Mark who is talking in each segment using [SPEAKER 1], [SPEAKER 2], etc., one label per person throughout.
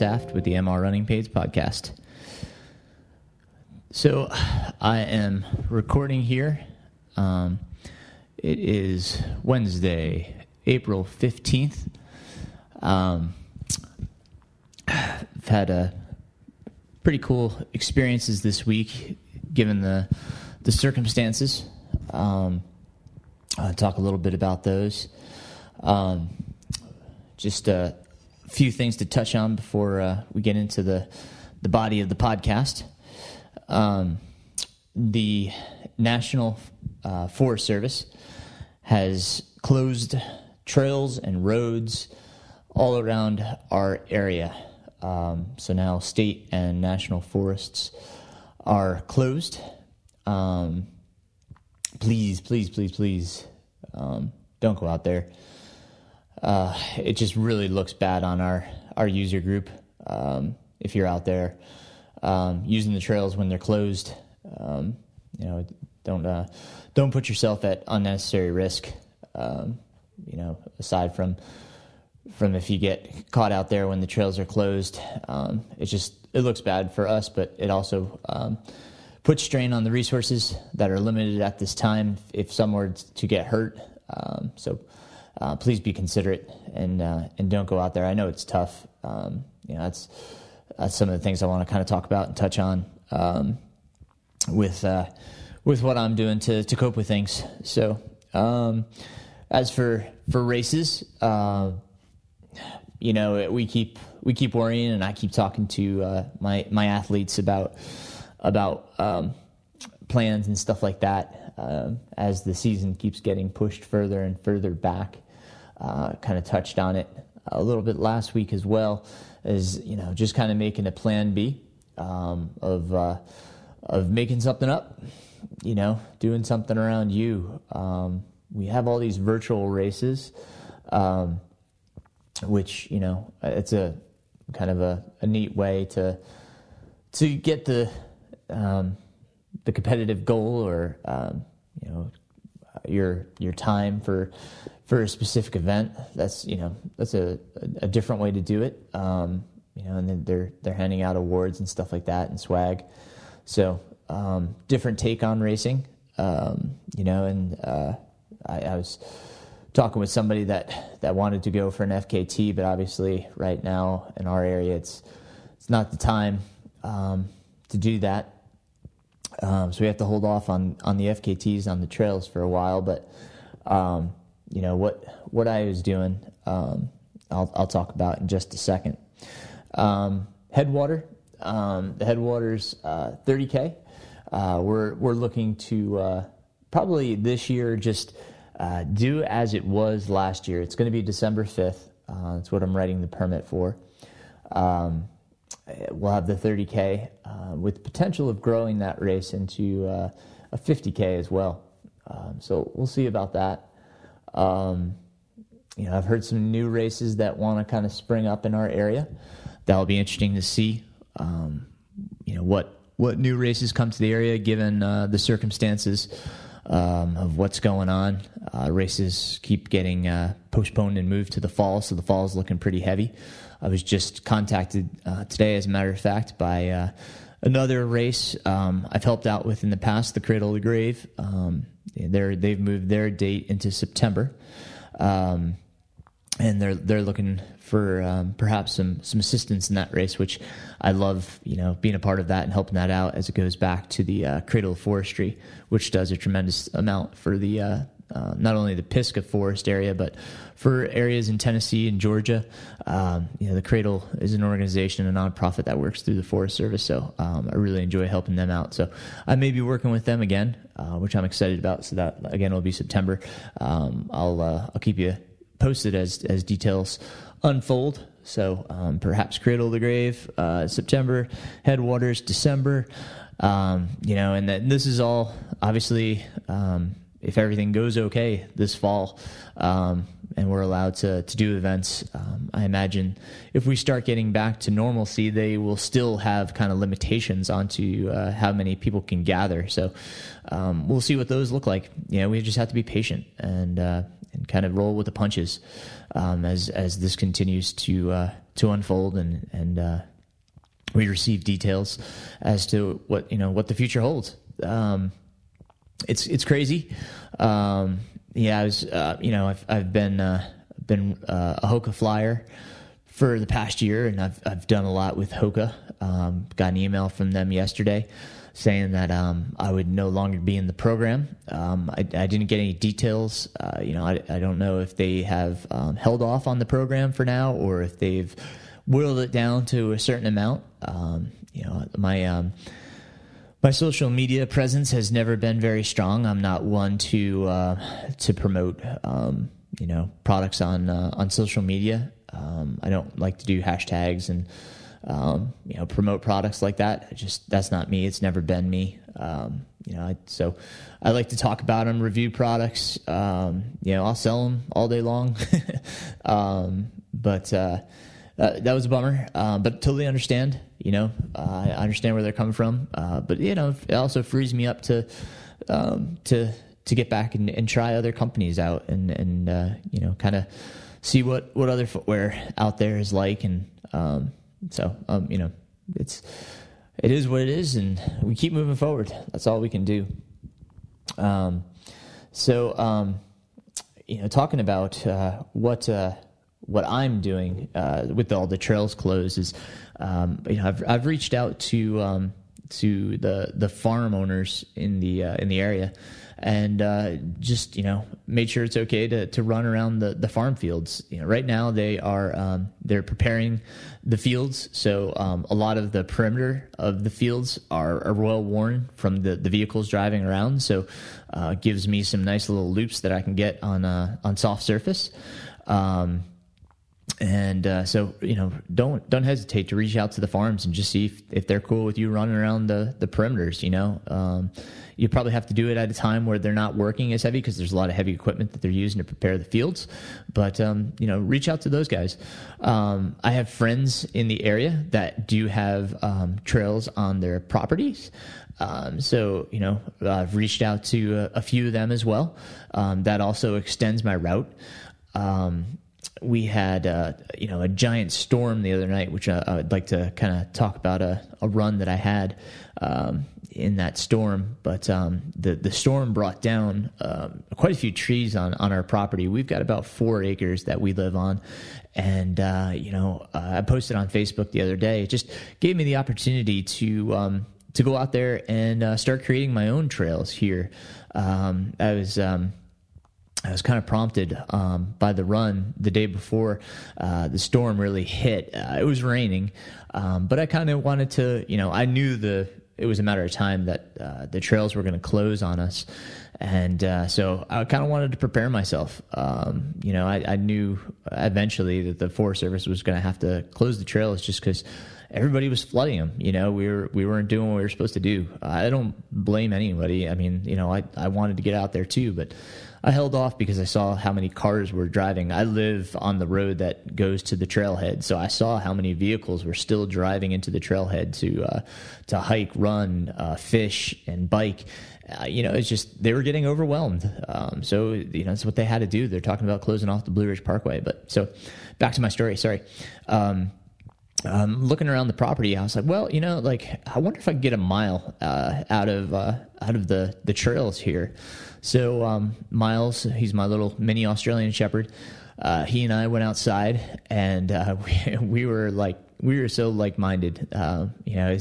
[SPEAKER 1] Saft with the MR Runningpains podcast. So, I am recording here. Um, it is Wednesday, April 15th. Um, I've had a pretty cool experiences this week given the, the circumstances. Um, I'll talk a little bit about those. Um, just a few things to touch on before uh, we get into the, the body of the podcast. Um, the National uh, Forest Service has closed trails and roads all around our area. Um, so now state and national forests are closed. Um, please, please, please, please um, don't go out there. Uh, it just really looks bad on our, our user group um, if you're out there um, using the trails when they're closed. Um, you know, don't uh, don't put yourself at unnecessary risk. Um, you know, aside from from if you get caught out there when the trails are closed, um, it's just it looks bad for us, but it also um, puts strain on the resources that are limited at this time if some were to get hurt. So uh, please be considerate and uh, and don't go out there. I know it's tough. Um, you know, that's that's some of the things I want to kind of talk about and touch on um, with uh, with what I'm doing to to cope with things. So um, as for for races, uh, you know, we keep we keep worrying, and I keep talking to uh, my my athletes about about um, plans and stuff like that uh, as the season keeps getting pushed further and further back. Uh, kind of touched on it a little bit last week as well, as you know, just kind of making a plan B um, of uh, of making something up. You know, doing something around you. Um, we have all these virtual races, um, which you know, it's a kind of a, a neat way to to get the um, the competitive goal or um, you know your your time for for a specific event. That's you know that's a, a, different way to do it. Um, you know, and then they're they're handing out awards and stuff like that and swag. So um, different take on racing. Um, you know, and uh, I, I, was talking with somebody that that wanted to go for an FKT, but obviously right now in our area, it's it's not the time um, to do that. Um, so we have to hold off on, on the FKTs on the trails for a while. But um, you know what what I was doing, um, I'll I'll talk about in just a second. Um, headwater, um, the headwaters, uh, 30k. Uh, we're we're looking to uh, probably this year just uh, do as it was last year. It's going to be December 5th. Uh, that's what I'm writing the permit for. Um, we'll have the 30K uh, with potential of growing that race into uh, a 50K as well. Um, so we'll see about that. Um, you know, I've heard some new races that want to kind of spring up in our area. That'll be interesting to see. Um, you know what what new races come to the area given uh, the circumstances um, of what's going on. Uh, races keep getting uh, postponed and moved to the fall, so the fall is looking pretty heavy. I was just contacted uh, today, as a matter of fact, by uh, another race um, I've helped out with in the past, the Cradle to Grave. Um, they've moved their date into September, um, and they're they're looking for um, perhaps some some assistance in that race, which I love. You know, being a part of that and helping that out as it goes back to the uh, Cradle of Forestry, which does a tremendous amount for the uh, uh, not only the Pisgah Forest area, but for areas in Tennessee and Georgia. Um, you know, the Cradle is an organization, a nonprofit that works through the Forest Service. So um, I really enjoy helping them out. So I may be working with them again, uh, which I'm excited about. So that again will be September. Um, I'll uh, I'll keep you posted as as details unfold. So um, perhaps Cradle the Grave, uh, September, Headwaters, December. Um, you know, and that this is all obviously um, if everything goes okay this fall, um, and we're allowed to to do events, um, I imagine if we start getting back to normalcy, they will still have kind of limitations onto uh, how many people can gather. So um, we'll see what those look like. You know, we just have to be patient and uh, and kind of roll with the punches um, as as this continues to uh, to unfold and and uh, we receive details as to what you know what the future holds. Um, it's it's crazy. Um, yeah, I was uh, you know I've I've been uh, been uh, a Hoka flyer for the past year, and I've I've done a lot with Hoka. Um, got an email from them yesterday saying that um, I would no longer be in the program. Um, I, I, didn't get any details. Uh, you know, I, I, don't know if they have um, held off on the program for now or if they've whittled it down to a certain amount. Um, you know, my um, my social media presence has never been very strong. I'm not one to uh, to promote um, you know products on uh, on social media. Um, I don't like to do hashtags and um, you know promote products like that. Just that's not me. It's never been me. Um, you know, I, so I like to talk about them, review products. Um, you know, I'll sell them all day long. but uh, uh, that was a bummer, uh, but totally understand. You know, uh, I understand where they're coming from. Uh, but you know, it also frees me up to um, to to get back and, and, try other companies out and and uh, you know, kind of see what what other footwear out there is like. And um, so, um, you know, it's it is what it is, and we keep moving forward. That's all we can do. Um, so, um, you know, talking about uh, what what I'm doing uh, with all the trails closed is, um, you know, I've I've reached out to um, to the the farm owners in the uh, in the area, and uh, just you know made sure it's okay to, to run around the, the farm fields. You know, right now they are um, they're preparing the fields, so um, a lot of the perimeter of the fields are, are well worn from the, the vehicles driving around. So uh, gives me some nice little loops that I can get on uh, on soft surface. Um, and uh, so you know don't don't hesitate to reach out to the farms and just see if, if they're cool with you running around the the perimeters you know? Um, you probably have to do it at a time where they're not working as heavy because there's a lot of heavy equipment that they're using to prepare the fields. But um, you know reach out to those guys. Um, i have friends in the area that do have um, trails on their properties. Um, so you know i've reached out to a, a few of them as well. Um, that also extends my route. Um, we had uh, you know a giant storm the other night, which I, I would like to kind of talk about a, a run that I had um, in that storm. But um, the the storm brought down um, quite a few trees on on our property. We've got about four acres that we live on, and uh, you know uh, I posted on Facebook the other day. It just gave me the opportunity to um, to go out there and uh, start creating my own trails here. Um, I was um, I was kind of prompted um, by the run the day before uh, the storm really hit. Uh, it was raining, um, but I kind of wanted to, you know, I knew the it was a matter of time that uh, the trails were going to close on us, and uh, so I kind of wanted to prepare myself. Um, you know, I, I, knew eventually that the Forest Service was going to have to close the trails just because everybody was flooding them. You know, we were we weren't doing what we were supposed to do. I don't blame anybody. I mean, you know, I I wanted to get out there too, but I held off because I saw how many cars were driving. I live on the road that goes to the trailhead, so I saw how many vehicles were still driving into the trailhead to uh, to hike, run, uh, fish, and bike. Uh, you know, it's just they were getting overwhelmed. Um, so you know, that's what they had to do. They're talking about closing off the Blue Ridge Parkway. But so back to my story. Sorry. Um, um, looking around the property, I was like, well, you know, like I wonder if I could get a mile uh, out of uh, out of the the trails here. So um, Miles, he's my little mini Australian Shepherd. Uh, he and I went outside, and uh, we, we were like we were so like minded. Uh, you know,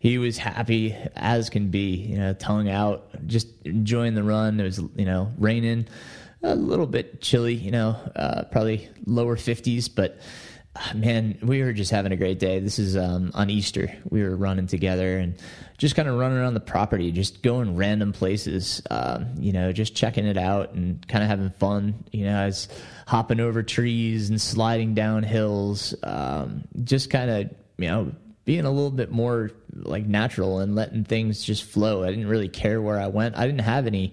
[SPEAKER 1] he was happy as can be. You know, tongue out, just enjoying the run. It was you know raining, a little bit chilly. You know, uh, probably lower fifties, but man, we were just having a great day. This is um, on Easter. We were running together and just kind of running around the property, just going random places, um, you know, just checking it out and kind of having fun. You know, I was hopping over trees and sliding down hills, um, just kind of, you know, being a little bit more like natural and letting things just flow. I didn't really care where I went. I didn't have any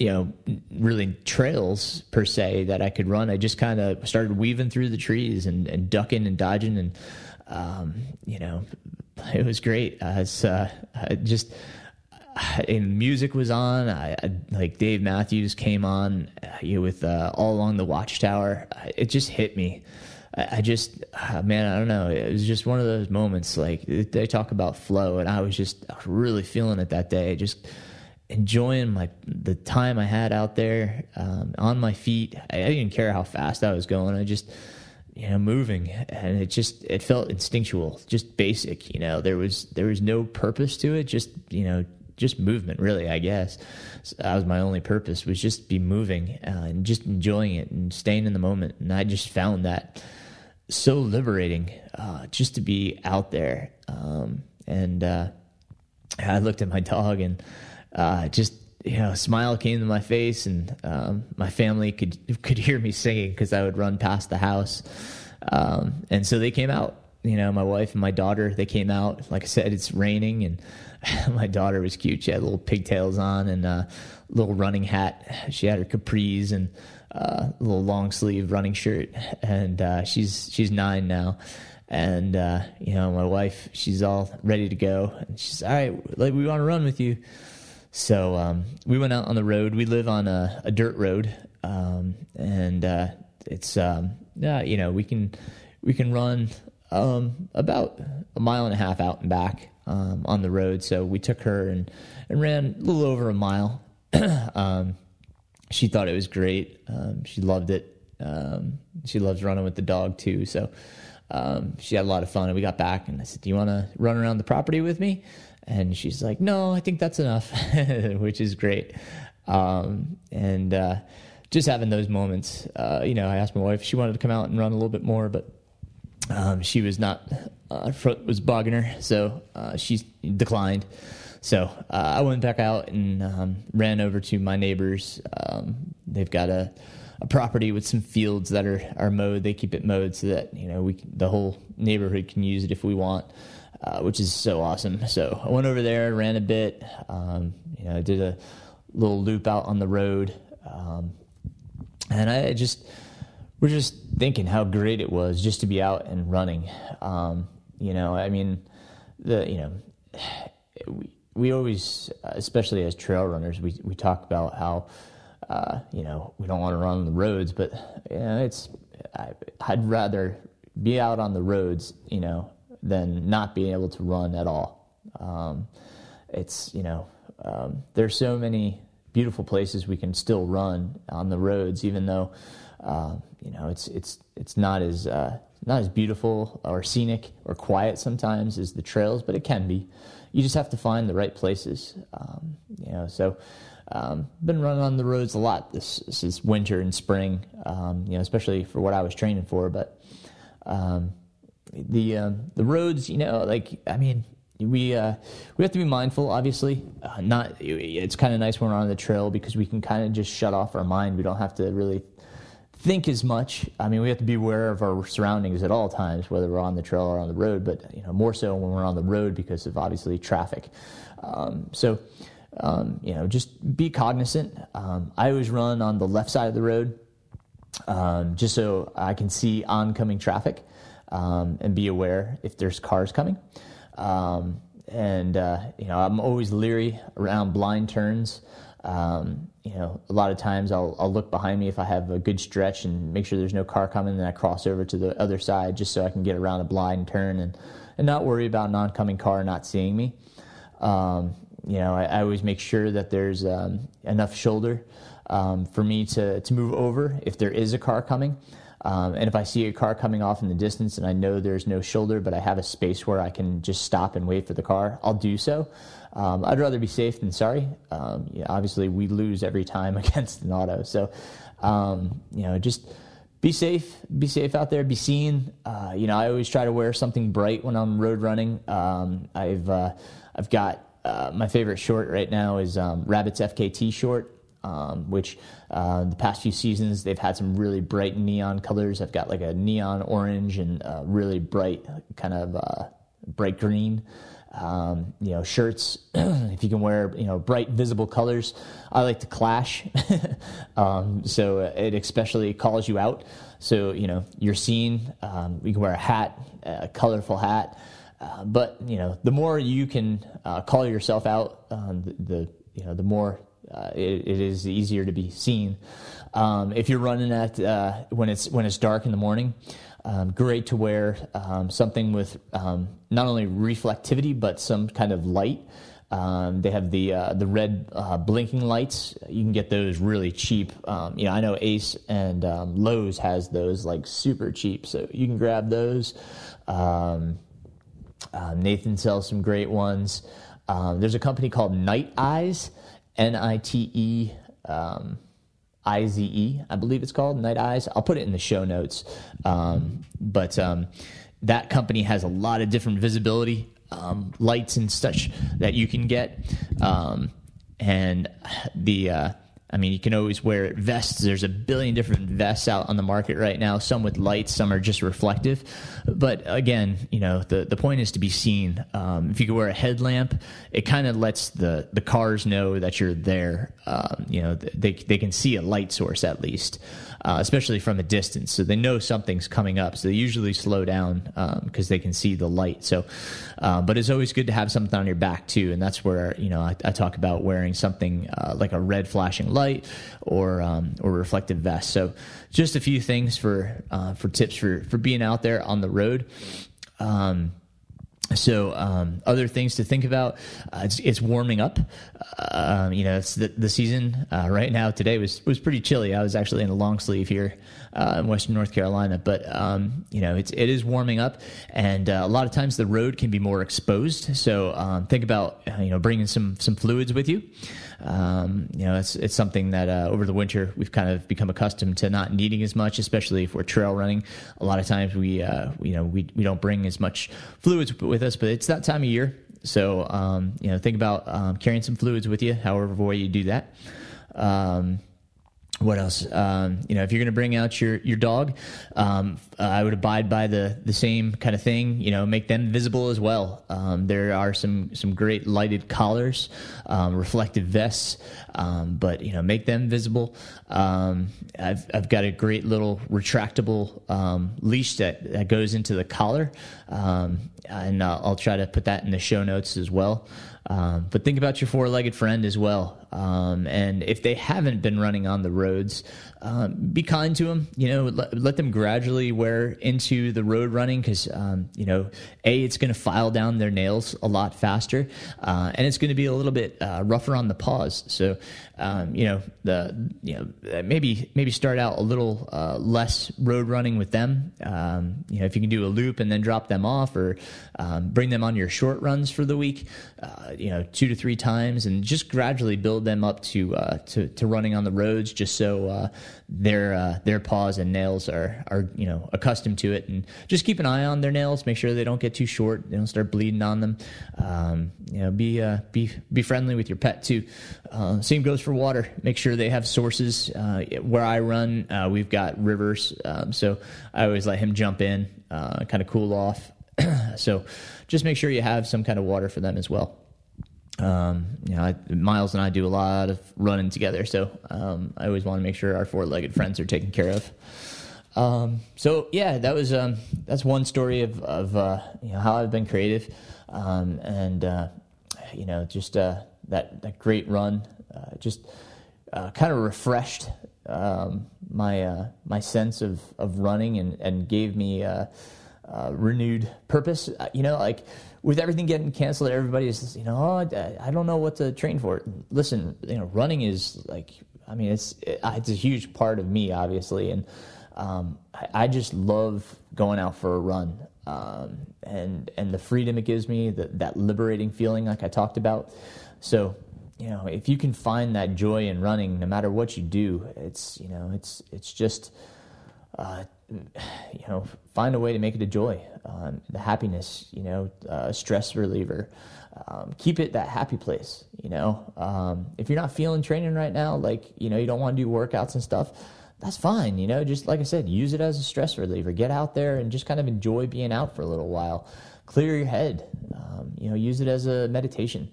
[SPEAKER 1] you know, really trails per se that I could run. I just kind of started weaving through the trees and, and ducking and dodging, and um, you know, it was great. I was uh, just and music was on. I, I, like Dave Matthews came on uh, you know, with uh, all along the Watchtower. It just hit me. I, I just uh, man, I don't know. It was just one of those moments. Like they talk about flow, and I was just really feeling it that day. Just enjoying my the time I had out there um, on my feet. I, I didn't care how fast I was going. I just you know moving and it just it felt instinctual just basic you know there was there was no purpose to it just you know just movement, really. I guess so that was my only purpose was just be moving uh, and just enjoying it and staying in the moment. And I just found that so liberating, uh, just to be out there. Um, and uh, I looked at my dog and uh, just you know, a smile came to my face, and um, my family could could hear me singing because I would run past the house. Um, and so they came out. You know, my wife and my daughter they came out. Like I said, it's raining, and my daughter was cute. She had little pigtails on and a little running hat. She had her capris and uh, a little long sleeve running shirt. And uh, she's she's nine now. And uh, you know, my wife, she's all ready to go. And she's all right. Like we want to run with you. So um, we went out on the road. We live on a, a dirt road, um, and uh, it's um, you know, we can we can run um, about a mile and a half out and back um, on the road. So we took her and, and ran a little over a mile. um, she thought it was great. She loved it. She loves running with the dog too. So she had a lot of fun. And we got back and I said, Do you want to run around the property with me? And she's like, No, I think that's enough, which is great. Um, and uh, just having those moments, uh, you know, I asked my wife if she wanted to come out and run a little bit more, but um, she was not, uh, foot was bugging her, so uh, she declined. So uh, I went back out and um, ran over to my neighbors. Um, they've got a, a property with some fields that are, are mowed. They keep it mowed so that you know we the whole neighborhood can use it if we want, uh, which is so awesome. So I went over there, ran a bit. Um, you know, did a little loop out on the road, um, and I just we're just thinking how great it was just to be out and running. Um, you know, I mean, the you know, we we always, especially as trail runners, we we talk about how uh, you know we don't want to run on the roads, but you know, it's I, I'd rather be out on the roads, you know, than not being able to run at all. Um, it's you know, um, there's so many beautiful places we can still run on the roads, even though uh, you know, it's it's it's not as uh, not as beautiful or scenic or quiet sometimes as the trails, but it can be. You just have to find the right places. Um, you know, so um, been running on the roads a lot this this is winter and spring. Um, you know, especially for what I was training for. But um, the um, the roads, you know, like I mean, we uh, we have to be mindful. Obviously, uh, not it's kind of nice when we're on the trail because we can kind of just shut off our mind. We don't have to really think as much. I mean, we have to be aware of our surroundings at all times, whether we're on the trail or on the road, but you know, more so when we're on the road because of obviously traffic. Um, so, um, you know, just be cognizant. Um, I always run on the left side of the road, um, just so I can see oncoming traffic um, and be aware if there's cars coming. Um, and uh, you know, I'm always leery around blind turns. Um, you know, a lot of times I'll, I'll look behind me if I have a good stretch and make sure there's no car coming, then I cross over to the other side just so I can get around a blind turn and, and not worry about an oncoming car not seeing me. Um, you know, I, I, always make sure that there's um, enough shoulder um, for me to, to move over if there is a car coming. Um, and if I see a car coming off in the distance and I know there's no shoulder, but I have a space where I can just stop and wait for the car, I'll do so. Um, I'd rather be safe than sorry. Um, obviously, we lose every time against an auto. So, um, you know, just be safe. Be safe out there. Be seen. Uh, you know, I always try to wear something bright when I'm road running. Um, I've uh, I've got uh, my favorite short right now is um, Rabbits FKT short. Um, which uh, the past few seasons they've had some really bright neon colors. I've got like a neon orange and really bright kind of uh, bright green. Um, you know, shirts, if you can wear, you know, bright visible colors. I like to clash. um, so it especially calls you out. So, you know, you're seen. Um, you can wear a hat, a colorful hat. Uh, but, you know, the more you can uh, call yourself out, um, the, the, you know, the more uh, it, it is easier to be seen. Um, if you're running at uh, when it's when it's dark in the morning, um, great to wear um, something with um, not only reflectivity but some kind of light. Um, they have the uh, the red uh, blinking lights. You can get those really cheap. Um, you know, I know Ace and Lowe's has those like super cheap, so you can grab those. Uh, Nathan sells some great ones. there's a company called Nite Ize, N I T E. Um, IZE, I believe it's called, Nite Ize. I'll put it in the show notes. Um, but um, that company has a lot of different visibility um, lights and such that you can get. Um, and the uh, I mean, you can always wear vests. There's a billion different vests out on the market right now. Some with lights, some are just reflective. But again, you know, the, the point is to be seen. Um, if you could wear a headlamp, it kind of lets the, the cars know that you're there. Um, you know, they, they can see a light source at least uh, especially from a distance. So they know something's coming up. So they usually slow down because um, they can see the light. So, uh, but it's always good to have something on your back too. And that's where you know I, I talk about wearing something uh, like a red flashing light or um, or reflective vest. So just a few things for uh, for tips for for being out there on the road. Um, so um, other things to think about uh, it's, it's, warming up. Uh, you know it's the, the season uh, right now today was was pretty chilly. I was actually in a long sleeve here uh, in western north carolina but um, you know it's it is warming up and uh, a lot of times the road can be more exposed. So um, think about uh, you know bringing some some fluids with you um, you know, it's it's something that uh, over the winter we've kind of become accustomed to not needing as much, especially if we're trail running. A lot of times we, uh, you know, we we don't bring as much fluids with us, but it's that time of year. So um, you know, think about um, carrying some fluids with you, however way you do that. Um, what else? Um, you know, if you're going to bring out your your dog, um, uh, I would abide by the the same kind of thing. You know, make them visible as well. Um, there are some some great lighted collars, um, reflective vests, um, but you know, make them visible. Um, I've I've got a great little retractable leash that that goes into the collar, and I'll try to put that in the show notes as well. Um, but think about your four legged friend as well. Um, and if they haven't been running on the roads, um, be kind to them. You know, let, let, them gradually wear into the road running because, um, you know, A, it's going to file down their nails a lot faster uh, and it's going to be a little bit uh, rougher on the paws. So, um, you know, the, you know, maybe, maybe start out a little uh, less road running with them. Um, you know, if you can do a loop and then drop them off or bring them on your short runs for the week, uh, you know, two to three times and just gradually build them up to, uh, to, to running on the roads just so uh, their uh, their paws and nails are are you know accustomed to it, and just keep an eye on their nails. Make sure they don't get too short. They don't start bleeding on them. Um, you know, be uh, be be friendly with your pet too. Uh, same goes for water. Make sure they have sources. Uh, where I run, uh, we've got rivers, um, so I always let him jump in, uh, kind of cool off. so just make sure you have some kind of water for them as well. Um, you know, I, Miles and I do a lot of running together, so um, I always want to make sure our four-legged friends are taken care of. Um, so yeah, that was um, that's one story of, of uh, you know how I've been creative, um, and uh, you know just uh, that that great run, uh, just uh, kind of refreshed um, my uh, my sense of, of running and, and gave me renewed purpose. you know, like with everything getting canceled, everybody is, you know, oh, I don't know what to train for. Listen, you know, running is like, I mean, it's it's a huge part of me, obviously, and um, I, I, just love going out for a run, um, and and the freedom it gives me, the, that liberating feeling, like I talked about. So, you know, if you can find that joy in running, no matter what you do, it's you know, it's it's just. Uh, you know, find a way to make it a joy, um, the happiness, you know, uh, stress reliever. Um, keep it that happy place, you know. Um, if you're not feeling training right now, like, you know, you don't want to do workouts and stuff, that's fine, you know. Just like I said, use it as a stress reliever. Get out there and just kind of enjoy being out for a little while. Clear your head. Um, you know, use it as a meditation.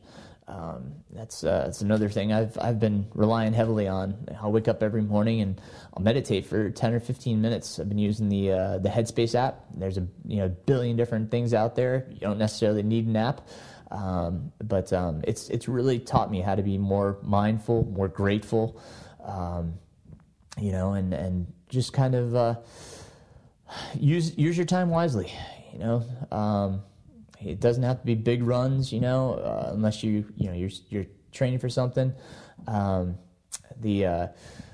[SPEAKER 1] Um, that's uh, that's another thing I've I've been relying heavily on. I'll wake up every morning and I'll meditate for ten or fifteen minutes. I've been using the uh, the Headspace app. There's a you know billion different things out there. You don't necessarily need an app, um, but um, it's it's really taught me how to be more mindful, more grateful, um, you know, and and just kind of uh, use use your time wisely. You know um, it doesn't have to be big runs, you know, uh, unless you you know you're you're training for something. Um, the uh,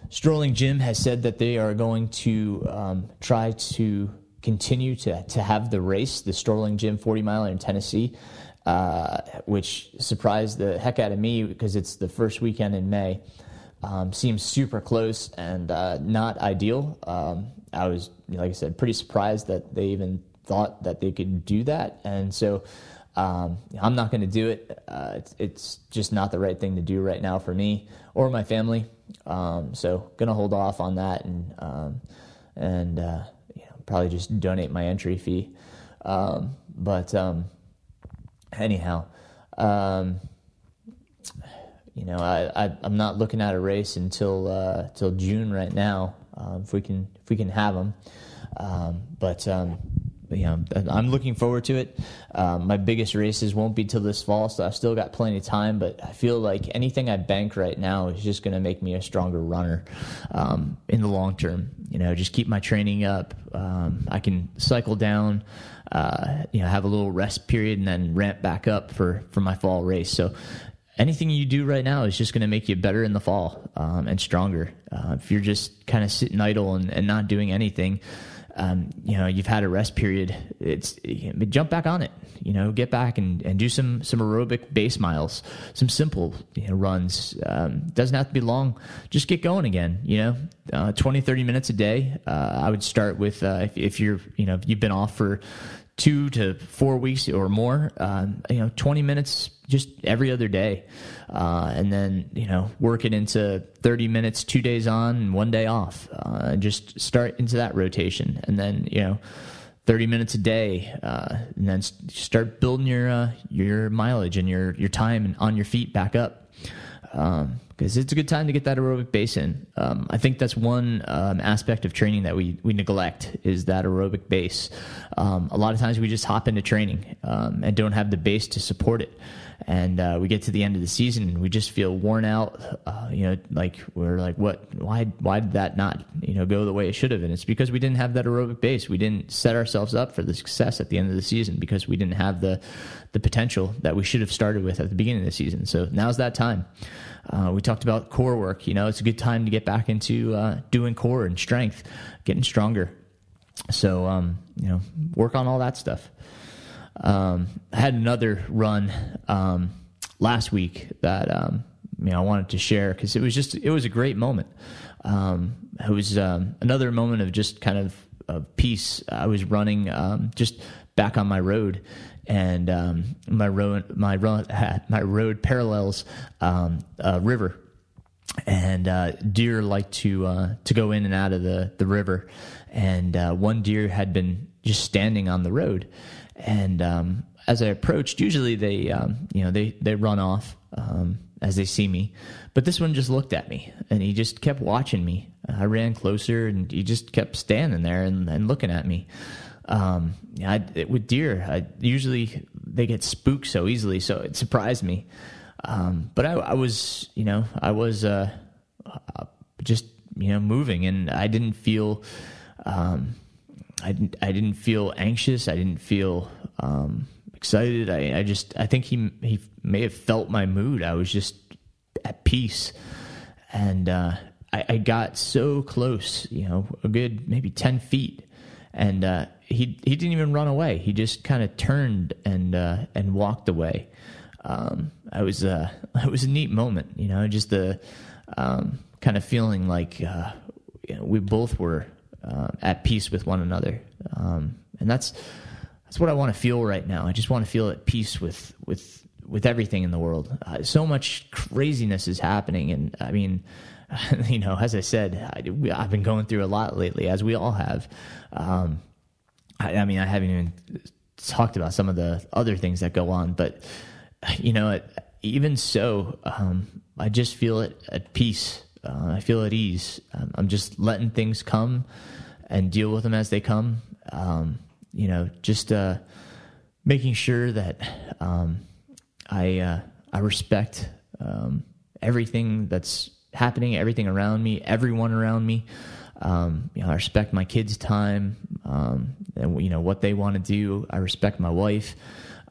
[SPEAKER 1] Strolling Jim has said that they are going to um, try to continue to to have the race, the Strolling Jim 40 mile in Tennessee, uh, which surprised the heck out of me because it's the first weekend in May. Um, seems super close and uh, not ideal. Um, I was, like I said, pretty surprised that they even thought that they could do that, and so um, I'm not going to do it. Uh, it's, it's, just not the right thing to do right now for me or my family. Um, so gonna hold off on that and um, and uh, you know, probably just donate my entry fee. Um, but um, anyhow, um, you know, I, I am not looking at a race until uh, till June right now. if we can if we can have them, but you know, I'm looking forward to it. Um, my biggest races won't be till this fall, so I've still got plenty of time. But I feel like anything I bank right now is just going to make me a stronger runner um, in the long term. You know, just keep my training up. Um, I can cycle down, uh, you know, have a little rest period, and then ramp back up for for my fall race. So anything you do right now is just going to make you better in the fall um, and stronger. Uh, if you're just kind of sitting idle and, and not doing anything, um, you know you've had a rest period it's jump back on it you know get back and, and do some some aerobic base miles some simple you know, runs. Um, doesn't have to be long. Just get going again you know uh, 20 30 minutes a day. Uh, i would start with uh, if, if you're you know you've been off for two to four weeks or more, uh, you know, 20 minutes just every other day. Uh, and then, you know, work it into 30 minutes, two days on and one day off. Uh, just start into that rotation. And then, you know, 30 minutes a day, uh, and then start building your, uh, your mileage and your, your time on your feet back up. Um, because it's a good time to get that aerobic base in. Um, I think that's one um, aspect of training that we, we neglect is that aerobic base. Um, a lot of times we just hop into training um, and don't have the base to support it. And uh, we get to the end of the season and we just feel worn out. Uh, you know, like we're like, what? Why? Why did that not you know go the way it should have? And it's because we didn't have that aerobic base. We didn't set ourselves up for the success at the end of the season because we didn't have the the potential that we should have started with at the beginning of the season. So now's that time. Uh, we talked about core work. You know, it's a good time to get back into uh, doing core and strength, getting stronger. So, um, you know, work on all that stuff. Um, I had another run um, last week that um, you know I wanted to share because it was just it was a great moment. Um, it was um, another moment of just kind of, of peace. I was running just back on my road and um, my road my road my road parallels um, a river, and uh, deer like to uh, to go in and out of the the river, and uh, one deer had been just standing on the road, and um, as I approached, usually they um, you know they they run off um, as they see me, but this one just looked at me and he just kept watching me. I ran closer and he just kept standing there and, and looking at me um, I, it, with deer, I, usually they get spooked so easily, so it surprised me. Um, but I, I, was, you know, I was uh, uh, just, you know, moving, and I didn't feel, um, I didn't, I didn't feel anxious. I didn't feel um, excited. I, I just, I think he he may have felt my mood. I was just at peace, and uh, I, I got so close, you know, a good maybe ten feet and uh, he he didn't even run away. He just kind of turned and uh, and walked away. Um, I was uh, it was a neat moment, you know, just the um, kind of feeling like uh, you know, we both were uh, at peace with one another, um, and that's that's what I want to feel right now. I just want to feel at peace with with with everything in the world. Uh, so much craziness is happening, and I mean. you know, as I said, I, have been going through a lot lately, as we all have. Um, I, I, mean, I haven't even talked about some of the other things that go on, but you know, even so, um, I just feel it at peace. Uh, I feel at ease. Um, I'm just letting things come and deal with them as they come. Um, you know, just uh, making sure that um, I uh, I respect um, everything that's happening, everything around me, everyone around me. Um, you know, I respect my kids' time um, and you know what they want to do. I respect my wife.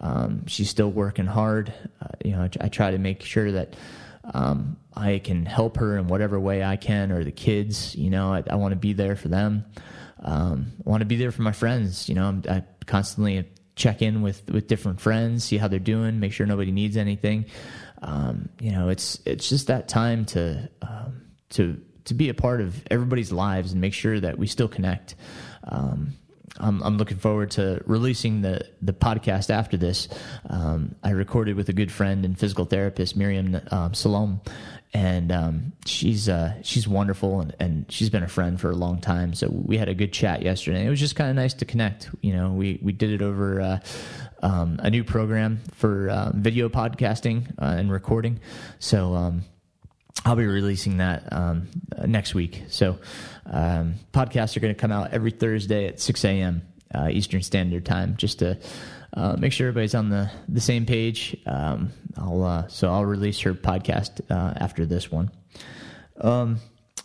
[SPEAKER 1] Um, she's still working hard. Uh, you know, I, I, try to make sure that um, I can help her in whatever way I can, or the kids. You know, I, I want to be there for them. Um, I want to be there for my friends. You know, I'm, I constantly check in with with different friends, see how they're doing, make sure nobody needs anything. Um, you know, it's it's just that time to um, to to be a part of everybody's lives and make sure that we still connect. Um, I'm, I'm, looking forward to releasing the, the podcast after this. Um, I recorded with a good friend and physical therapist, Miriam um, Salom, and um, she's uh, she's wonderful and, and she's been a friend for a long time. So we had a good chat yesterday. It was just kind of nice to connect. You know, we we did it over uh, um, a new program for uh, video podcasting uh, and recording. So um, I'll be releasing that um, next week. So um, podcasts are going to come out every Thursday at 6 a.m. Uh, Eastern Standard Time, just to uh, make sure everybody's on the, the same page. Um, I'll uh, so I'll release her podcast uh, after this one.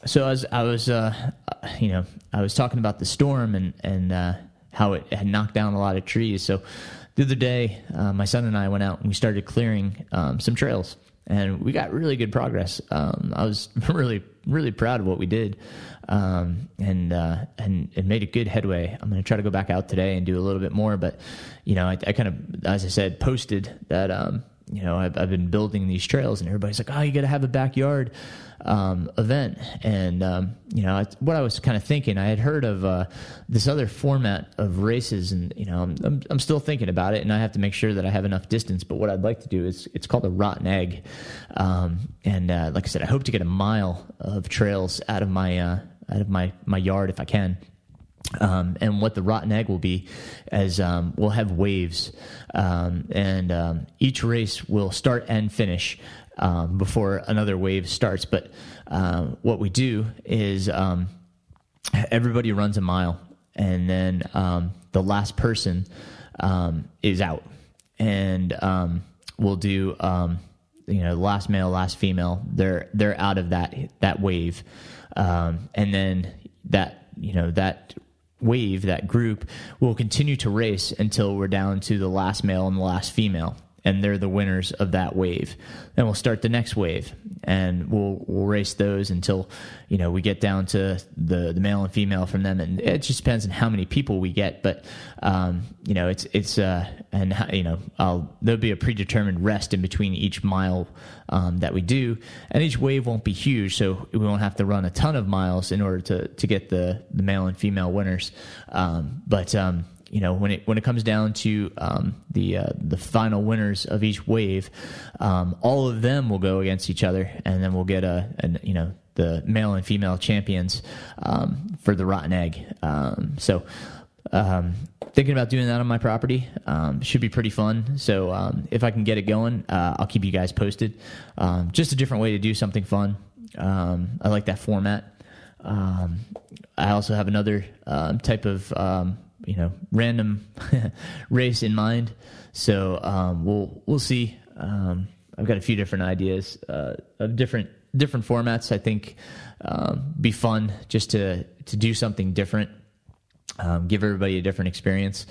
[SPEAKER 1] So as I was, uh, you know, I was talking about the storm and and uh, how it had knocked down a lot of trees. So the other day, my son and I went out and we started clearing um, some trails and we got really good progress. Um, I was really, really proud of what we did, um, and uh, and it made a good headway. I'm going to try to go back out today and do a little bit more, but you know, I, I kind of, as I said, posted that um, you know I've, I've, been building these trails, and everybody's like, "Oh, you got to have a backyard." um, event. And, um, you know, what I was kind of thinking, I had heard of uh, this other format of races, and, you know, I'm, I'm, I'm, still thinking about it, and I have to make sure that I have enough distance. But what I'd like to do is it's called a rotten egg. Um, and uh, like I said, I hope to get a mile of trails out of my, uh, out of my, my yard if I can. Um, and what the rotten egg will be as um, we'll have waves, um, and um, each race will start and finish um, before another wave starts. But uh, what we do is um, everybody runs a mile, and then um, the last person um, is out, and um, we'll do you know the last male, last female. They're they're out of that that wave, and then that you know that wave, that group, will continue to race until we're down to the last male and the last female and they're the winners of that wave. Then we'll start the next wave, and we'll we'll race those until you know we get down to the the male and female from them, and it just depends on how many people we get. But um, you know, it's it's uh, and you know, I'll, there'll be a predetermined rest in between each mile um, that we do, and each wave won't be huge, so we won't have to run a ton of miles in order to to get the the male and female winners. Um, but um, you know when it when it comes down to um, the uh, the final winners of each wave, um, all of them will go against each other, and then we'll get a, you know the male and female champions um, for the rotten egg. Um, so. Um, thinking about doing that on my property um, should be pretty fun. So if I can get it going, uh, I'll keep you guys posted. just a different way to do something fun. I like that format. I also have another type of you know random race in mind. So um, we'll we'll see. Um, I've got a few different ideas uh, of different different formats. I think um, be fun just to to do something different, um, give everybody a different experience,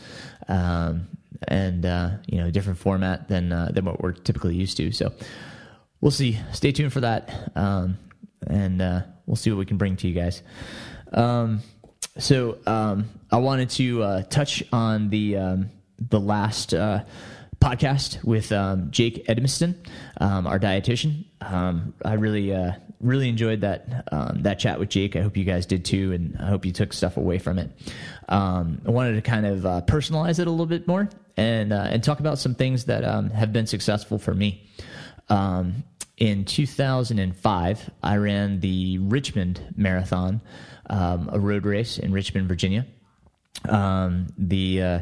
[SPEAKER 1] um, and uh, you know different format than uh, than what we're typically used to. So we'll see. Stay tuned for that, um, and uh, we'll see what we can bring to you guys. So um, I wanted to uh, touch on the um, the last uh, podcast with um, Jake Edmiston, um, our dietitian. Um, I really uh, really enjoyed that um, that chat with Jake. I hope you guys did too, and I hope you took stuff away from it. I wanted to kind of uh, personalize it a little bit more and uh, and talk about some things that have been successful for me. in 2005, I ran the Richmond Marathon um, a road race in Richmond, Virginia. Um, the uh,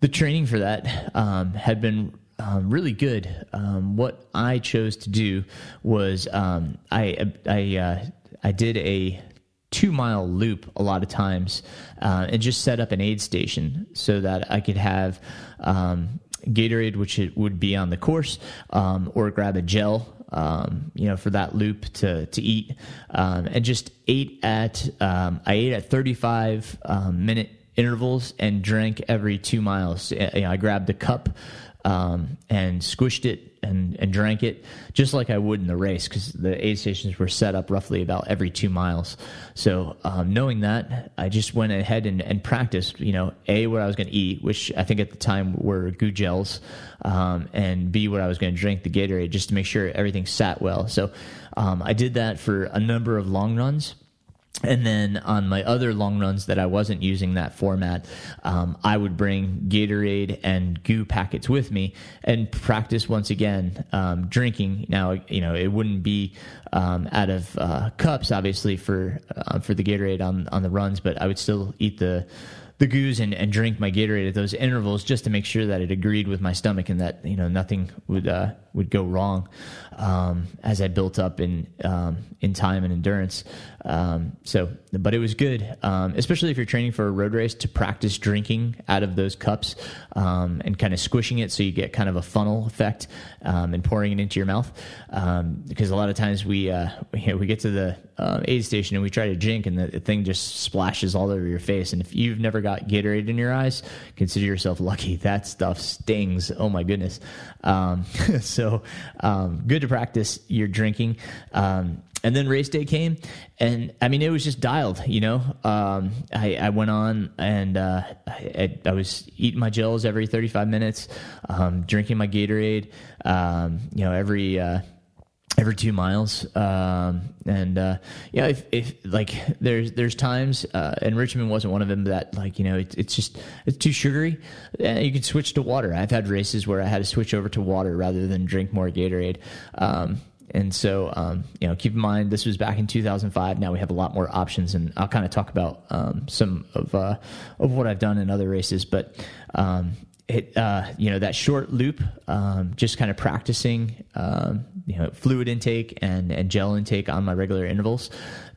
[SPEAKER 1] the training for that um, had been um, really good. Um, what I chose to do was um, I I uh, I did a two mile loop a lot of times uh, and just set up an aid station so that I could have um, Gatorade, which it would be on the course, or grab a gel. Um, you know, for that loop to to eat, um, and just ate at um, I ate at 35 um, minute intervals and drank every two miles. You know, I grabbed a cup um, and squished it and, and drank it just like I would in the race because the aid stations were set up roughly about every two miles. So um, knowing that, I just went ahead and, and practiced, you know, A, what I was going to eat, which I think at the time were GU gels, um, and B, what I was going to drink, the Gatorade, just to make sure everything sat well. So um, I did that for a number of long runs and then on my other long runs that I wasn't using that format, um, I would bring Gatorade and GU packets with me and practice once again um, drinking. Now, you know, it wouldn't be um, out of uh, cups, obviously, for uh, for the Gatorade on on the runs, but I would still eat the the GUs and, and drink my Gatorade at those intervals just to make sure that it agreed with my stomach and that you know nothing would uh, would go wrong um, as I built up in um, in time and endurance. Um, so, but it was good, um, especially if you're training for a road race to practice drinking out of those cups um, and kind of squishing it so you get kind of a funnel effect um, and pouring it into your mouth. because a lot of times we uh, know, we get to the uh, aid station and we try to drink and the, the thing just splashes all over your face. And if you've never got Gatorade in your eyes, consider yourself lucky. That stuff stings. Oh my goodness. So good to practice your drinking. Um, and then race day came, and I mean it was just dialed. You know, um, I, I, went on and uh, I, I, was eating my gels every 35 minutes, um, drinking my Gatorade. Um, you know, every uh, every two miles. Um, and uh, yeah, if, if like there's there's times, uh, and Richmond wasn't one of them that like you know it, it's just it's too sugary. And you can switch to water. I've had races where I had to switch over to water rather than drink more Gatorade. Um, and so, um, you know, keep in mind this was back in 2005. Now we have a lot more options, and I'll kind of talk about um, some of uh, of what I've done in other races. But um, it, uh, you know, that short loop, um, just kind of practicing, um, you know, fluid intake and, and gel intake on my regular intervals,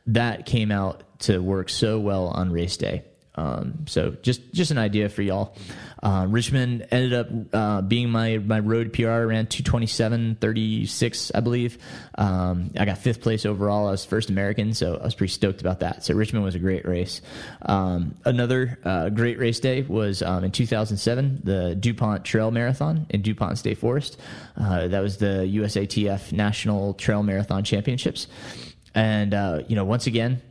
[SPEAKER 1] that came out to work so well on race day. Um, so just just an idea for y'all. Uh, Richmond ended up uh, being my my road PR around 227.36, I believe. Um, I got fifth place overall. I was first American, so I was pretty stoked about that. So Richmond was a great race. Um, another uh, great race day was um, in 2007, the DuPont Trail Marathon in DuPont State Forest. Uh, that was the USATF National Trail Marathon Championships, and uh, you know once again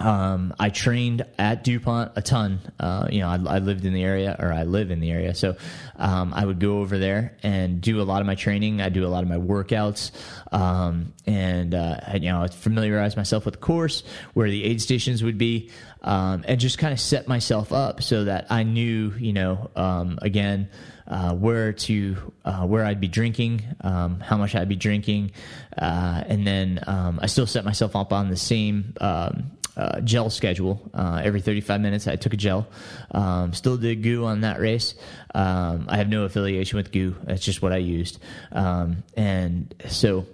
[SPEAKER 1] um, I trained at DuPont a ton. Uh, you know, I, I, lived in the area, or I live in the area, so um, I would go over there and do a lot of my training. I do a lot of my workouts, um, and uh, I, you know, I familiarize myself with the course, where the aid stations would be, um, and just kind of set myself up so that I knew, you know, um, again. Uh, where to uh, where I'd be drinking, um, how much I'd be drinking, uh, and then um, I still set myself up on the same um, uh, gel schedule. Uh, every 35 minutes, I took a gel. Um, still did GU on that race. Um, I have no affiliation with GU. That's just what I used. Um, and so,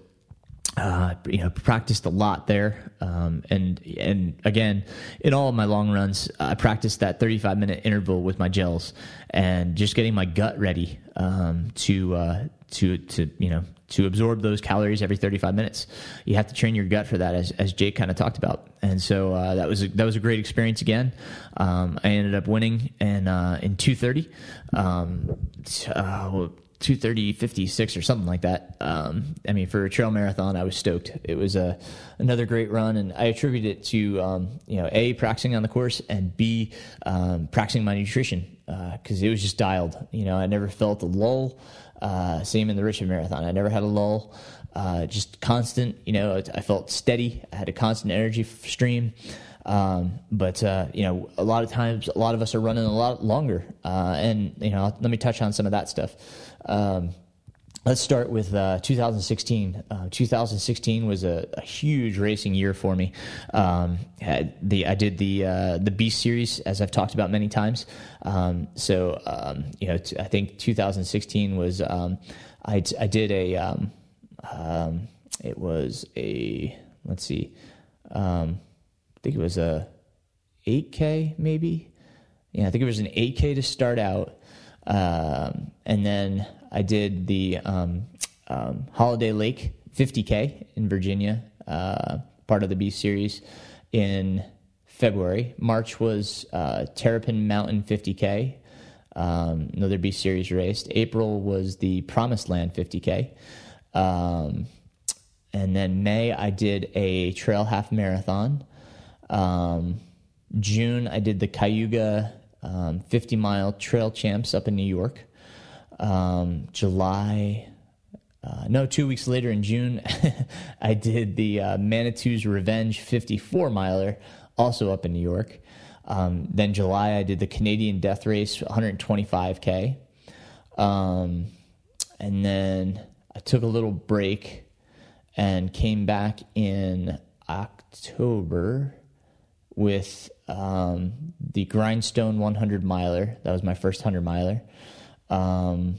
[SPEAKER 1] uh, you know, practiced a lot there. Um, and and again, in all my long runs, I practiced that 35 minute interval with my gels and just getting my gut ready um, to uh, to to you know to absorb those calories every 35 minutes. You have to train your gut for that, as, as Jake kind of talked about. And so uh, that was a, that was a great experience again. Um, I ended up winning in uh, in 230, um, uh, 230 56 or something like that. Um, I mean, for a trail marathon, I was stoked. It was a another great run, and I attribute it to um, you know a practicing on the course and b um, practicing my nutrition because uh, it was just dialed. You know, I never felt a lull. Uh, same in the Richmond Marathon. I never had a lull. Uh, just constant, you know, I felt steady. I had a constant energy stream. Um, but, uh, you know, a lot of times, a lot of us are running a lot longer. Uh, and, you know, let me touch on some of that stuff. Um, let's start with uh, 2016. Uh, 2016 was a, a, huge racing year for me. Um, the I did the uh, the Beast series as I've talked about many times. Um, so um, you know, t- I think 2016 was um, I, I did a um, um, it was a let's see, I think it was a 8K maybe. Yeah, I think it was an 8K to start out. And then I did the um, um, Holiday Lake 50K in Virginia, uh, part of the Beast series in February. March was uh, Terrapin Mountain 50K, um, another Beast series race. April was the Promised Land 50K. Um, and then May, I did a trail half marathon. Um, June, I did the Cayuga um, 50 mile trail champs up in New York. Um, July, uh, no, two weeks later in June, I did the uh, Manitou's Revenge 54 miler, also up in New York. Um, then July, I did the Canadian Death Race 125K. Um, and then I took a little break and came back in October with um, the Grindstone 100 miler. That was my first 100 miler. Um,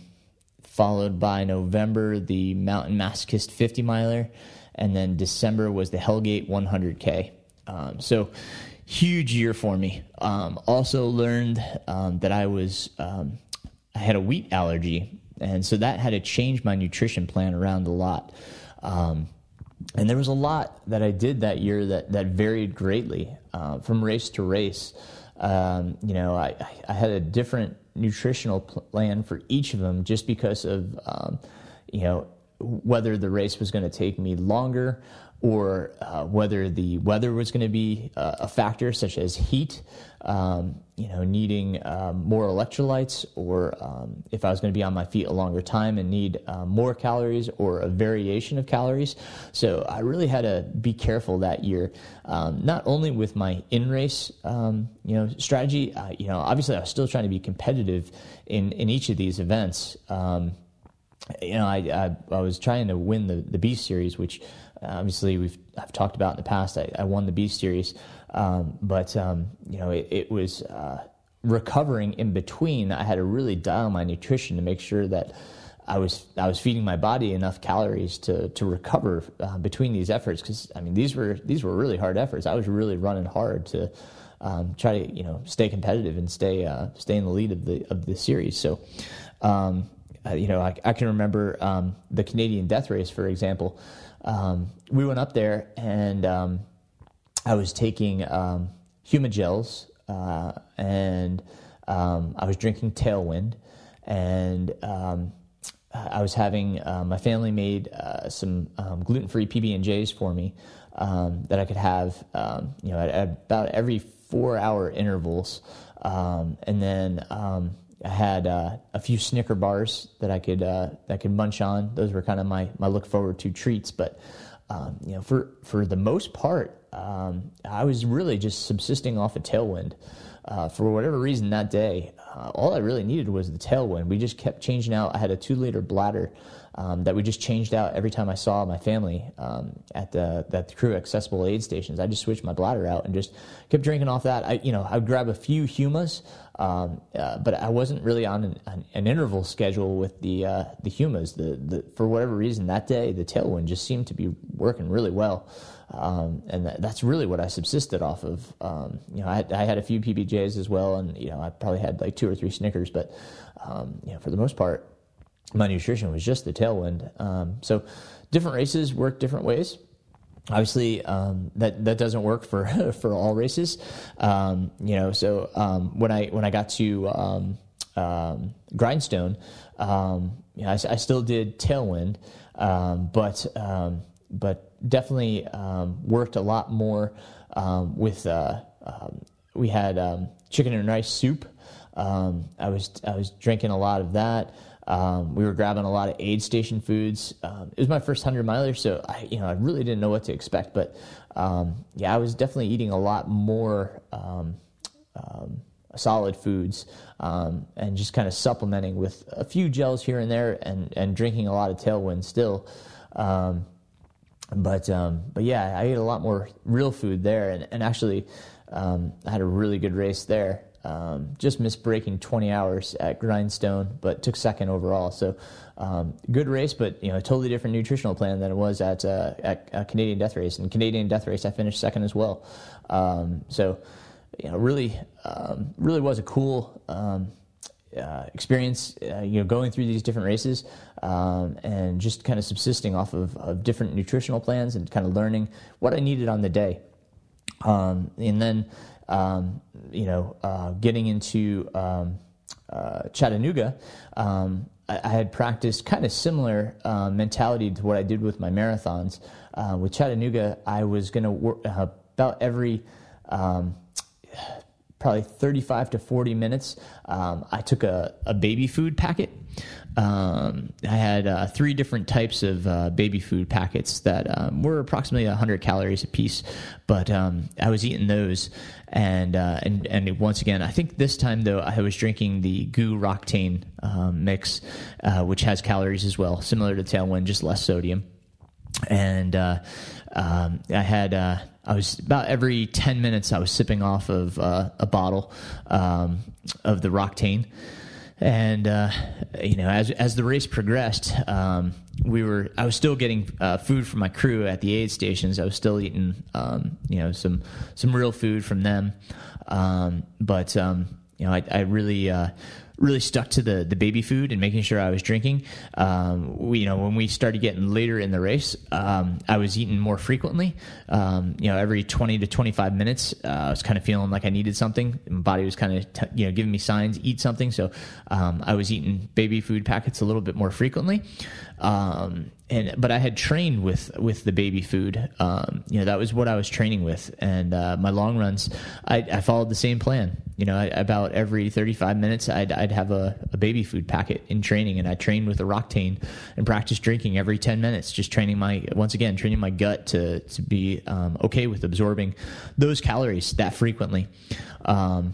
[SPEAKER 1] followed by November, the Mountain Masochist 50 miler. And then December was the Hellgate 100K. Um, so, huge year for me. Um, also learned um, that I was, um, I had a wheat allergy. And so that had to change my nutrition plan around a lot. Um, and there was a lot that I did that year that, that varied greatly uh, from race to race. Um, you know, I, I had a different nutritional plan for each of them just because of, um, you know, whether the race was going to take me longer or uh, whether the weather was going to be uh, a factor, such as heat, um, you know, needing um, more electrolytes, or um, if I was going to be on my feet a longer time and need uh, more calories or a variation of calories. So I really had to be careful that year, um, not only with my in race, um, you know, strategy. Uh, you know, obviously I was still trying to be competitive in in each of these events you know, I, I, I was trying to win the the Beast series, which obviously we've I've talked about in the past. I, I won the Beast series, um, but um, you know, it, it was uh, recovering in between. I had to really dial my nutrition to make sure that. I was I was feeding my body enough calories to to recover uh, between these efforts because I mean these were these were really hard efforts. I was really running hard to um, try to you know stay competitive and stay uh, stay in the lead of the of the series. So um, uh, you know, I, I can remember um, the Canadian Death Race, for example. Um, we went up there, and um, I was taking um, Humagels, uh, and um, I was drinking Tailwind, and um, I was having uh, my family made uh, some gluten-free PB and J's for me that I could have, you know, at, at, about every four-hour intervals, and then I had uh, a few Snicker bars that I could uh, that I could munch on. Those were kind of my my look forward to treats. But um, you know, for for the most part, um, I was really just subsisting off a tailwind. Uh, for whatever reason that day, uh, all I really needed was the tailwind. We just kept changing out. I had a two liter bladder um, that we just changed out every time I saw my family um, at the at the crew accessible aid stations. I just switched my bladder out and just kept drinking off that. I you know I would grab a few humas, um, uh, but I wasn't really on an, an, an interval schedule with the uh, the humas. The, the for whatever reason that day the tailwind just seemed to be working really well. Um, and that, that's really what I subsisted off of. Um, you know, I had, I had, a few PBJs as well, and you know, I probably had like two or three Snickers, but um, you know, for the most part, my nutrition was just the tailwind. Um, so different races work different ways. Obviously, um, that that doesn't work for for all races. Um, you know, so when I when I got to grindstone, you know, I, I, still did tailwind, but but definitely worked a lot more with. Uh, we had chicken and rice soup. I was I was drinking a lot of that. Um, we were grabbing a lot of aid station foods. Um, it was my first hundred miler, so I, you know, I really didn't know what to expect. But um, yeah, I was definitely eating a lot more um, um, solid foods um, and just kind of supplementing with a few gels here and there and, and drinking a lot of tailwind still. Um, but um, but yeah, I ate a lot more real food there, and, and actually um, I had a really good race there. Um, just missed breaking 20 hours at Grindstone, but took second overall. So um, good race, but you know, a totally different nutritional plan than it was at uh, at Canadian Death Race. And Canadian Death Race, I finished second as well. Um, so you know, really, um, really was a cool uh, experience, uh, you know, going through these different races um, and just kind of subsisting off of, of, different nutritional plans and kind of learning what I needed on the day. Um, and then, um, you know, uh, getting into um, uh, Chattanooga, um, I, had practiced kind of similar uh, mentality to what I did with my marathons. Uh, with Chattanooga, I was going to work about every um, probably 35 to 40 minutes, um, I took a, a, baby food packet. Um, I had uh, three different types of uh, baby food packets that um, were approximately 100 calories a piece, but um, I was eating those. And, uh, and and once again, I think this time though I was drinking the GU Roctane um, mix, uh, which has calories as well, similar to Tailwind, just less sodium. And uh, um, I had uh, I was about every 10 minutes, I was sipping off of uh, a bottle um, of the Roctane. And, uh, you know, as, as the race progressed, um, we were, I was still getting uh, food from my crew at the aid stations. I was still eating, um, you know, some, some real food from them. Um, but, um, you know, I, I really, uh, really stuck to the the baby food and making sure I was drinking. Um, we, you know, when we started getting later in the race, um, I was eating more frequently. Um, you know, every 20 to 25 minutes, uh, I was kind of feeling like I needed something. My body was kind of, t- you know, giving me signs, eat something. So um, I was eating baby food packets a little bit more frequently. Um, and but I had trained with with the baby food. Um, you know, that was what I was training with. And uh, my long runs, I, I, followed the same plan. You know, about every 35 minutes, I'd, I'd have a, a, baby food packet in training, and I trained with a Roctane and practiced drinking every 10 minutes, just training my once again training my gut to to be um, okay with absorbing those calories that frequently. Um,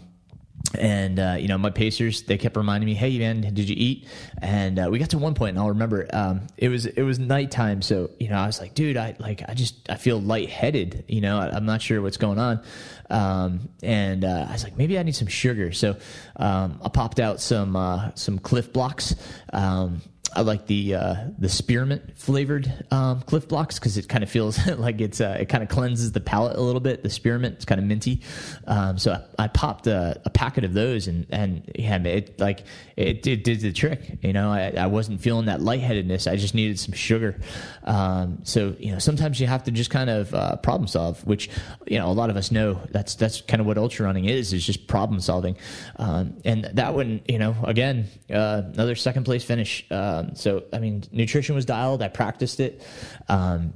[SPEAKER 1] and uh, you know my pacers they kept reminding me hey man did you eat? And uh, we got to one point and i'll remember um, it was it was nighttime so you know i was like dude i like i just i feel lightheaded you know I, am not sure what's going on. Um, and uh, i was like maybe i need some sugar. So um, i popped out some uh, some Clif Bloks um, I like the uh, the spearmint flavored um, Clif Bloks because it kind of feels like it's uh, it kind of cleanses the palate a little bit. The spearmint it's kind of minty, um, so I, I popped a, a, packet of those and and yeah, it like it, it did the trick. You know, I, I, wasn't feeling that lightheadedness. I just needed some sugar. Um, so you know, sometimes you have to just kind of uh, problem solve, which you know a lot of us know that's that's kind of what ultra running is is just problem solving. Um, and that one, you know, again, uh, another second place finish. Um, um, so, I mean, nutrition was dialed. I practiced it. Um,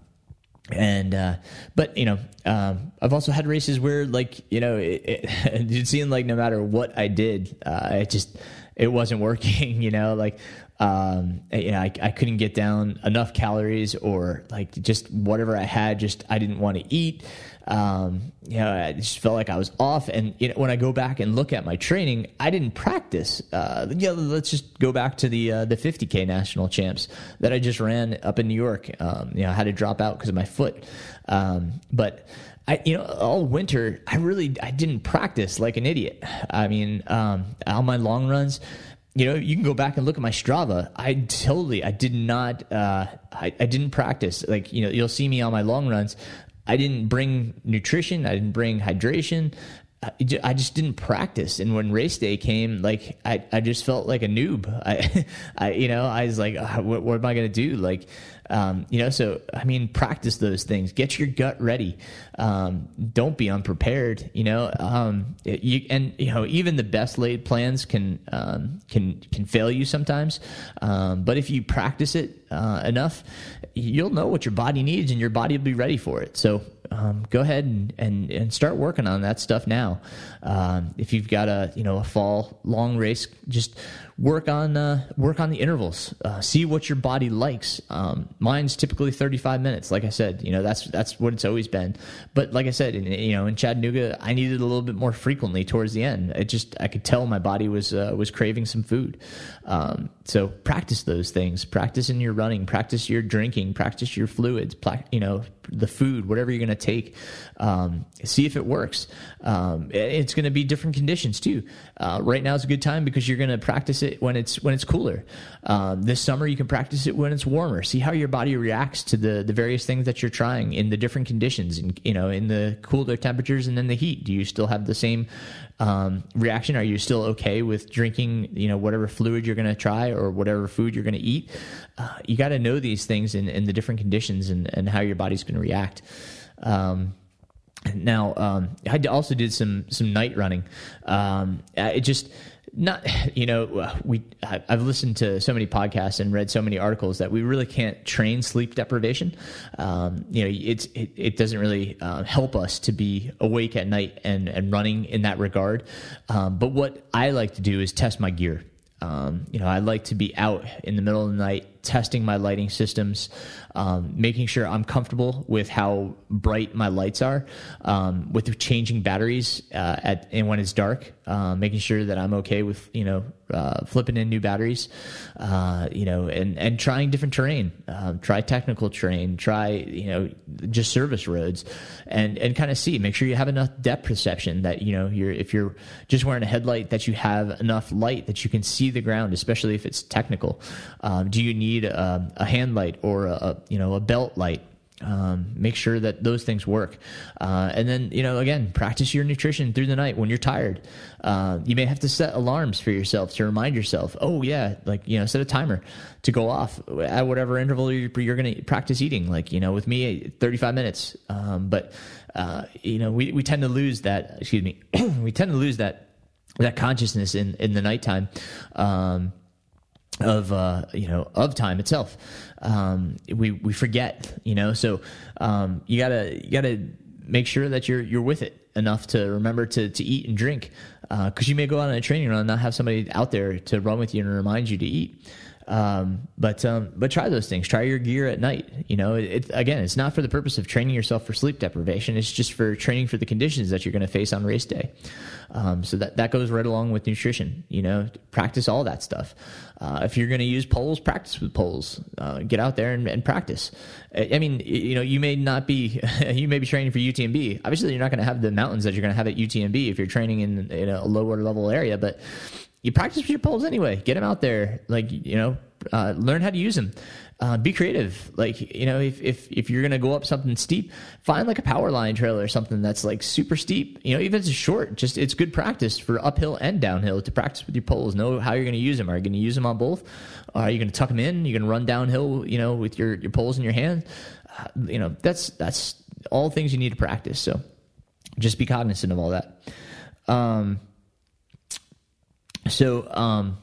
[SPEAKER 1] and uh, but you know um, I've also had races where like you know it, it, it seemed like no matter what I did uh, it just it wasn't working you know like um, you know, I, I couldn't get down enough calories or like just whatever I had, just I didn't want to eat. Um, you know, I just felt like I was off. And you know, when I go back and look at my training, I didn't practice. Uh, yeah, let's just go back to the uh, the 50k national champs that I just ran up in New York. Um, you know, I had to drop out because of my foot. Um, but I, you know, all winter I really I didn't practice like an idiot. I mean, um, on my long runs you know, you can go back and look at my Strava. I totally, I did not, uh, I, I didn't practice. Like, you know, you'll see me on my long runs. I didn't bring nutrition. I didn't bring hydration. I just didn't practice, and when race day came, like I, I just felt like a noob. I, I you know, I was like, oh, what, what, am I gonna do? Like, um, you know, so I mean, practice those things. Get your gut ready. Um, don't be unprepared. You know, um, it, you, and you know, even the best laid plans can um, can can fail you sometimes. Um, but if you practice it uh, enough, you'll know what your body needs, and your body will be ready for it. So um, go ahead and, and, and start working on that stuff now. Um, if you've got a you know a fall long race, just work on uh, work on the intervals. Uh, see what your body likes. Um, mine's typically 35 minutes. Like I said, you know that's that's what it's always been. But like I said, in, you know in Chattanooga, I needed a little bit more frequently towards the end. It just I could tell my body was uh, was craving some food. Um, so practice those things. Practice in your running. Practice your drinking. Practice your fluids. You know the food, whatever you're going to take. Um, see if it works. Um, it's going to be different conditions too. Uh, right now is a good time because you're going to practice it when it's when it's cooler. Um, this summer you can practice it when it's warmer. See how your body reacts to the the various things that you're trying in the different conditions, and you know in the cooler temperatures and then the heat. Do you still have the same um, reaction? Are you still okay with drinking you know whatever fluid you're going to try or whatever food you're going to eat? Uh, you got to know these things in, in the different conditions and, and how your body's going to react. Um, now, um, I also did some some night running. Um, it just not you know we I've listened to so many podcasts and read so many articles that we really can't train sleep deprivation. Um, you know, it's it, it doesn't really uh, help us to be awake at night and and running in that regard. Um, but what I like to do is test my gear. Um, you know, I like to be out in the middle of the night testing my lighting systems, um, making sure I'm comfortable with how bright my lights are, um, with changing batteries uh, at and when it's dark, uh, making sure that I'm okay with you know uh, flipping in new batteries, uh, you know, and and trying different terrain, um, try technical terrain, try you know just service roads, and and kind of see, make sure you have enough depth perception that you know you're if you're just wearing a headlight that you have enough light that you can see the ground, especially if it's technical. Um, do you need a, a hand light or a, you know a belt light um, make sure that those things work. Uh, and then you know again practice your nutrition through the night when you're tired. Uh, you may have to set alarms for yourself to remind yourself oh yeah like you know set a timer to go off at whatever interval you're, you're going to practice eating. Like you know with me 35 minutes. Um, but uh, you know we, we tend to lose that excuse me we tend to lose that that consciousness in in the nighttime. Um, of uh, you know of time itself. Um, we we forget, you know. So um, you gotta you gotta make sure that you're you're with it enough to remember to to eat and drink because uh, you may go out on a training run and not have somebody out there to run with you and remind you to eat. Um, but um, but try those things. Try your gear at night. You know, it, again, it's not for the purpose of training yourself for sleep deprivation. It's just for training for the conditions that you're going to face on race day. Um, so that that goes right along with nutrition. You know, practice all that stuff. Uh, if you're going to use poles, practice with poles. Uh, get out there and, and, practice. I mean, you know, you may not be you may be training for UTMB. Obviously, you're not going to have the mountains that you're going to have at UTMB if you're training in, in a lower level area, but you practice with your poles anyway. Get them out there, like you know, uh, learn how to use them. Uh, be creative. Like you know, if if if you're gonna go up something steep, find like a power line trail or something that's like super steep. You know, even if it's short, just it's good practice for uphill and downhill to practice with your poles. Know how you're gonna use them. Are you gonna use them on both? Are you gonna tuck them in? You're gonna run downhill. You know, with your your poles in your hand. Uh, you know, that's that's all things you need to practice. So just be cognizant of all that. Um, so, um,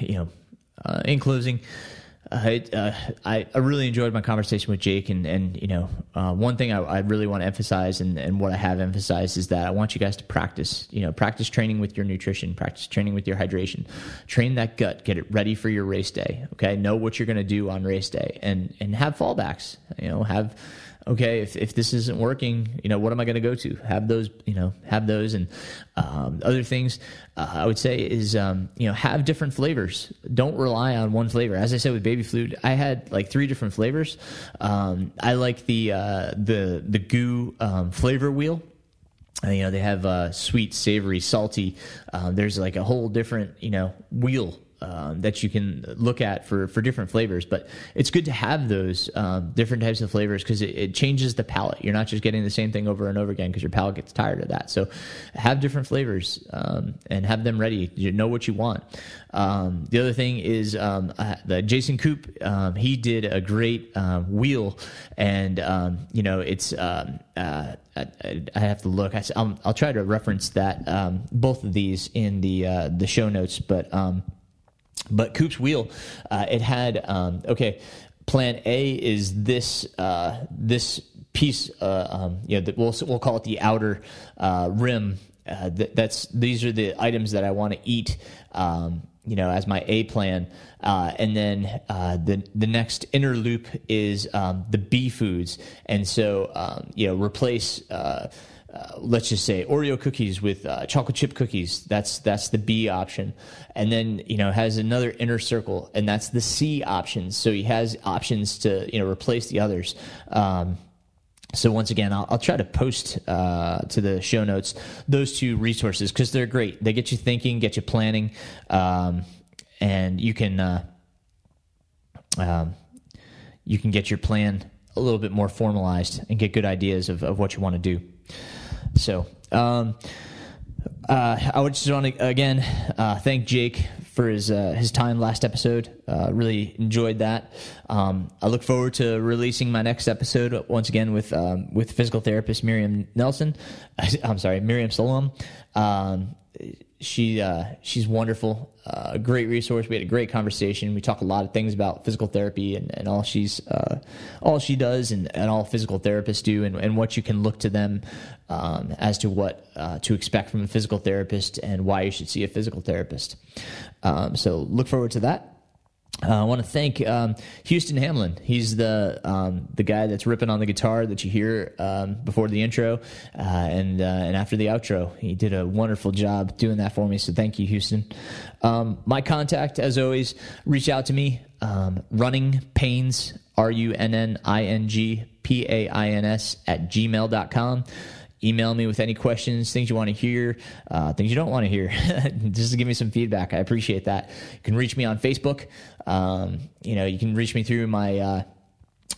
[SPEAKER 1] you know, uh, in closing, I, uh, I, I really enjoyed my conversation with Jake, and and you know, uh, one thing I, I, really want to emphasize, and, and what I have emphasized is that I want you guys to practice. You know, practice training with your nutrition, practice training with your hydration, train that gut, get it ready for your race day. Okay, know what you're going to do on race day, and and have fallbacks. You know, have okay, if, if this isn't working, you know, what am I going to go to? Have those, you know, have those and um, other things. Uh, I would say is, um, you know, have different flavors. Don't rely on one flavor. As I said with baby food, I had like three different flavors. Um, I like the uh, the the GU um, flavor wheel. Uh, you know, they have uh, sweet, savory, salty. Uh, there's like a whole different, you know, wheel um, that you can look at for for different flavors. But it's good to have those um, different types of flavors because it, it, changes the palate. You're not just getting the same thing over and over again because your palate gets tired of that. So have different flavors um, and have them ready. You know what you want. Um, the other thing is uh, the Jason Koop. Um, he did a great uh, wheel, and you know it's. Uh, I, I, have to look. I, will try to reference that um, both of these in the uh, the show notes, but um, but Koop's wheel, uh, it had um, okay. Plan A is this uh, this piece, uh, um, you know, we'll we'll call it the outer uh, rim. Uh, th- that's these are the items that I want to eat. Um, you know, as my A plan, uh, and then the the next inner loop is um, the B foods, and so um, you know, replace. Uh, let's just say Oreo cookies with uh, chocolate chip cookies. That's that's the B option, and then you know has another inner circle, and that's the C options. So he has options to you know replace the others. Um, so once again, I'll, I'll try to post uh, to the show notes those two resources because they're great. They get you thinking, get you planning, um, and you can uh, um, you can get your plan a little bit more formalized and get good ideas of, of what you want to do. So um, uh, I would just want to again uh, thank Jake for his uh, his time last episode. Uh, really enjoyed that. Um, I look forward to releasing my next episode once again with um, with physical therapist Miriam Nelson. I'm sorry, Miriam Salom. Um, she uh, she's wonderful, uh, a great resource. We had a great conversation. We talk a lot of things about physical therapy and, and all she's uh, all she does and, and all physical therapists do, and, and what you can look to them um, as to what uh, to expect from a physical therapist and why you should see a physical therapist. Um, so look forward to that. Uh, I want to thank um, Houston Hamlin. He's the um, the guy that's ripping on the guitar that you hear um, before the intro uh, and uh, and after the outro. He did a wonderful job doing that for me. So thank you, Houston. Um, my contact, as always, reach out to me. Um, running pains, R U N N I N G P A I N S at gmail.com email me with any questions, things you want to hear, uh, things you don't want to hear, just to give me some feedback. I appreciate that. You can reach me on Facebook. Um, you know, you can reach me through my. Uh,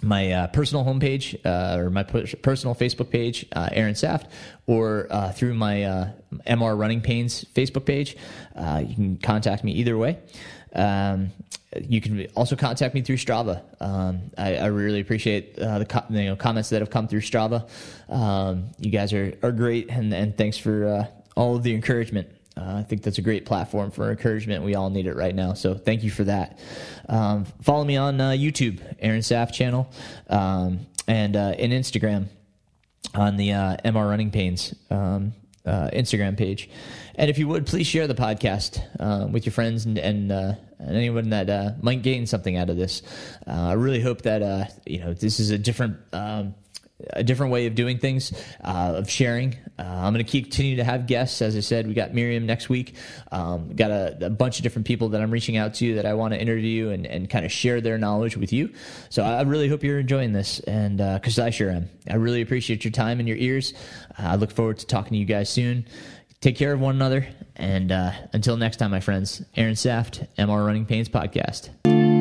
[SPEAKER 1] my uh, personal homepage uh, or my personal Facebook page, uh, Aaron Saft, or uh, through my MR uh, Running Pains Facebook page. Uh, you can contact me either way. Um, you can also contact me through Strava. Um, I, I, really appreciate uh, the co- you know, comments that have come through Strava. Um, you guys are, are great, and, and thanks for uh, all of the encouragement. Uh, I think that's a great platform for encouragement. We all need it right now. So thank you for that. Um, follow me on uh, YouTube, Aaron Saft channel, um, and uh, in Instagram on the uh, MR Running Pains um, Instagram page. And if you would, please share the podcast uh, with your friends and, and, uh, and anyone that uh, might gain something out of this. Uh, I really hope that uh, you know this is a different. Um, a different way of doing things, uh, of sharing. I'm going to continue to have guests. As I said, we got Miriam next week. Um, got a, a, bunch of different people that I'm reaching out to that I want to interview and, and kind of share their knowledge with you. So I really hope you're enjoying this, and because I sure am. I really appreciate your time and your ears. I look forward to talking to you guys soon. Take care of one another. And uh, until next time, my friends, Aaron Saft, MR Running Pains Podcast.